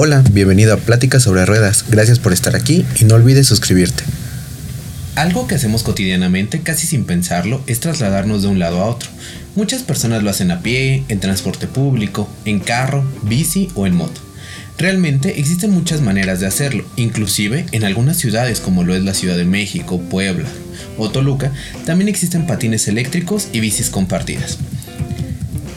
Hola, bienvenido a Pláticas sobre Ruedas. Gracias por estar aquí y no olvides suscribirte. Algo que hacemos cotidianamente, casi sin pensarlo, es trasladarnos de un lado a otro. Muchas personas lo hacen a pie, en transporte público, en carro, bici o en moto. Realmente existen muchas maneras de hacerlo, inclusive en algunas ciudades como lo es la Ciudad de México, Puebla o Toluca, también existen patines eléctricos y bicis compartidas.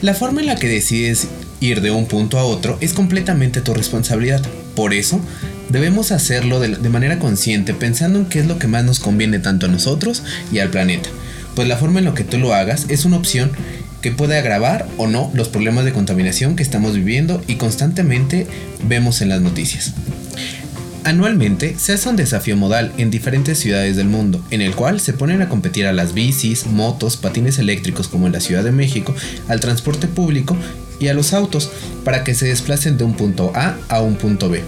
La forma en la que decides ir de un punto a otro es completamente tu responsabilidad. Por eso, debemos hacerlo de, manera consciente, pensando en qué es lo que más nos conviene tanto a nosotros y al planeta. Pues la forma en la que tú lo hagas es una opción que puede agravar o no los problemas de contaminación que estamos viviendo y constantemente vemos en las noticias. Anualmente se hace un desafío modal en diferentes ciudades del mundo, en el cual se ponen a competir a las bicis, motos, patines eléctricos como en la Ciudad de México, al transporte público y a los autos para que se desplacen de un punto A a un punto B.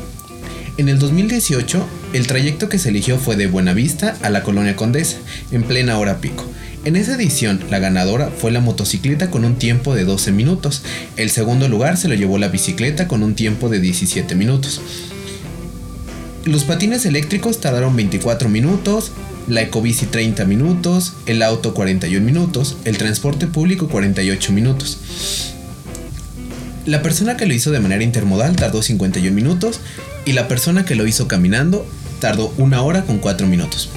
En el 2018, el trayecto que se eligió fue de Buenavista a la Colonia Condesa, en plena hora pico. En esa edición, la ganadora fue la motocicleta con un tiempo de 12 minutos. El segundo lugar se lo llevó la bicicleta con un tiempo de 17 minutos. Los patines eléctricos tardaron 24 minutos, la ecobici 30 minutos, el auto 41 minutos, el transporte público 48 minutos. La persona que lo hizo de manera intermodal tardó 51 minutos y la persona que lo hizo caminando tardó una hora con 4 minutos.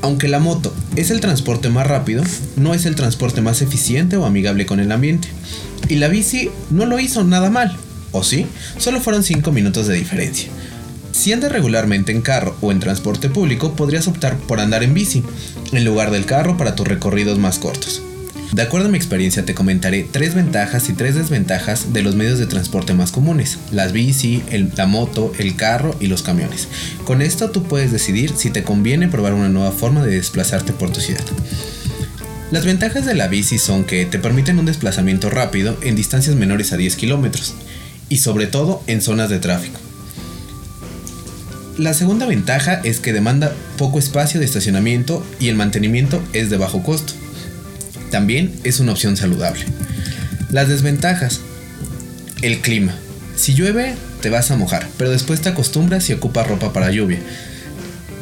Aunque la moto es el transporte más rápido, no es el transporte más eficiente o amigable con el ambiente. Y la bici no lo hizo nada mal, ¿o sí? Solo fueron 5 minutos de diferencia. Si andas regularmente en carro o en transporte público, podrías optar por andar en bici, en lugar del carro para tus recorridos más cortos. De acuerdo a mi experiencia te comentaré tres ventajas y tres desventajas de los medios de transporte más comunes, las bici, la moto, el carro y los camiones. Con esto tú puedes decidir si te conviene probar una nueva forma de desplazarte por tu ciudad. Las ventajas de la bici son que te permiten un desplazamiento rápido en distancias menores a 10 kilómetros y sobre todo en zonas de tráfico. La segunda ventaja es que demanda poco espacio de estacionamiento y el mantenimiento es de bajo costo. También es una opción saludable. Las desventajas. El clima. Si llueve, te vas a mojar, pero después te acostumbras y ocupas ropa para lluvia.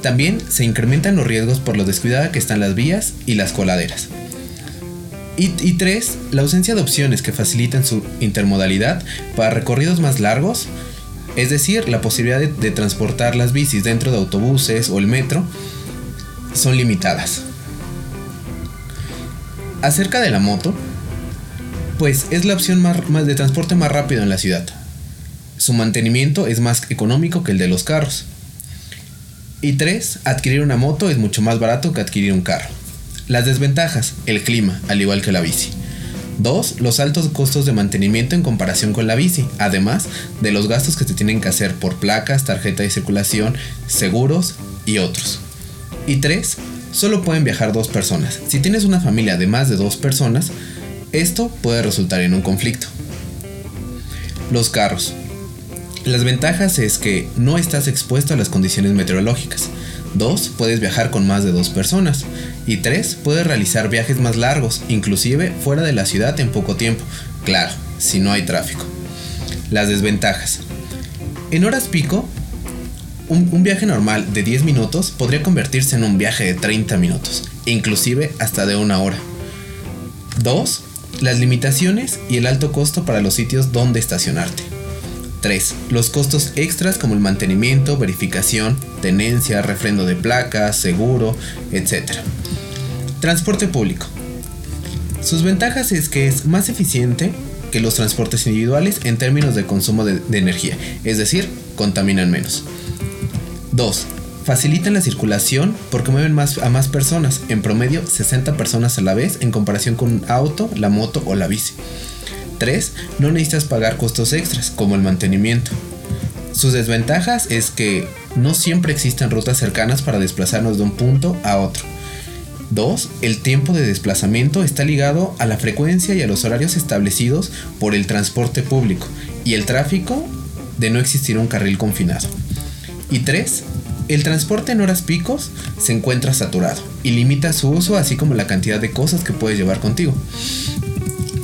También se incrementan los riesgos por lo descuidada que están las vías y las coladeras. Y, tres, la ausencia de opciones que facilitan su intermodalidad para recorridos más largos es decir, la posibilidad de, transportar las bicis dentro de autobuses o el metro son limitadas. Acerca de la moto, pues es la opción más, de transporte más rápido en la ciudad. Su mantenimiento es más económico que el de los carros. Y tres, adquirir una moto es mucho más barato que adquirir un carro. Las desventajas, el clima, al igual que la bici. 2. Los altos costos de mantenimiento en comparación con la bici, además de los gastos que se tienen que hacer por placas, tarjeta de circulación, seguros y otros. Y 3. Solo pueden viajar dos personas. Si tienes una familia de más de dos personas, esto puede resultar en un conflicto. Los carros. Las ventajas es que no estás expuesto a las condiciones meteorológicas. 2. Puedes viajar con más de dos personas. Y 3. Puedes realizar viajes más largos, inclusive fuera de la ciudad en poco tiempo. Claro, si no hay tráfico. Las desventajas. En horas pico, un, viaje normal de 10 minutos podría convertirse en un viaje de 30 minutos, inclusive hasta de una hora. 2. Las limitaciones y el alto costo para los sitios donde estacionarte. 3. Los costos extras como el mantenimiento, verificación, tenencia, refrendo de placas, seguro, etc. Transporte público. Sus ventajas es que es más eficiente que los transportes individuales en términos de consumo de, energía, es decir, contaminan menos. 2. Facilitan la circulación porque mueven más a más personas, en promedio 60 personas a la vez en comparación con un auto, la moto o la bici. 3. No necesitas pagar costos extras, como el mantenimiento. Sus desventajas es que no siempre existen rutas cercanas para desplazarnos de un punto a otro. 2. El tiempo de desplazamiento está ligado a la frecuencia y a los horarios establecidos por el transporte público y el tráfico de no existir un carril confinado. Y 3. El transporte en horas picos se encuentra saturado y limita su uso así como la cantidad de cosas que puedes llevar contigo.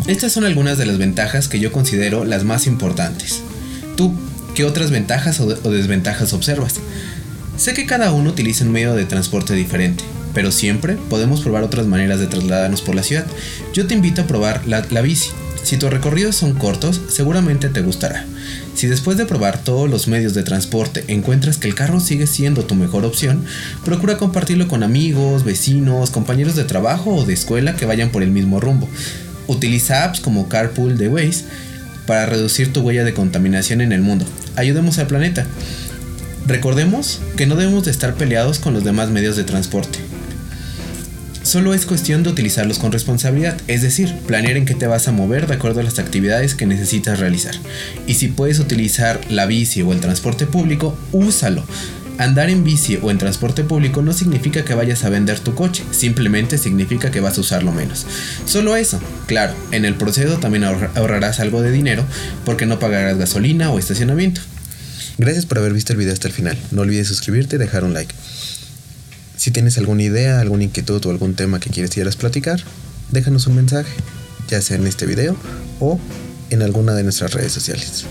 Estas son algunas de las ventajas que yo considero las más importantes. ¿Tú ¿Qué otras ventajas o, desventajas observas? Sé que cada uno utiliza un medio de transporte diferente, pero siempre podemos probar otras maneras de trasladarnos por la ciudad. Yo te invito a probar la, la bici. Si tus recorridos son cortos, seguramente te gustará. Si después de probar todos los medios de transporte encuentras que el carro sigue siendo tu mejor opción, procura compartirlo con amigos, vecinos, compañeros de trabajo o de escuela que vayan por el mismo rumbo. Utiliza apps como Carpool de Waze para reducir tu huella de contaminación en el mundo. Ayudemos al planeta. Recordemos que no debemos de estar peleados con los demás medios de transporte. Solo es cuestión de utilizarlos con responsabilidad, es decir, planear en qué te vas a mover de acuerdo a las actividades que necesitas realizar. Y si puedes utilizar la bici o el transporte público, úsalo. Andar en bici o en transporte público no significa que vayas a vender tu coche, simplemente significa que vas a usarlo menos. Solo eso, claro, en el proceso también ahorrarás algo de dinero porque no pagarás gasolina o estacionamiento. Gracias por haber visto el video hasta el final. No olvides suscribirte y dejar un like. Si tienes alguna idea, alguna inquietud o algún tema que quieres quieras platicar, déjanos un mensaje, ya sea en este video o en alguna de nuestras redes sociales.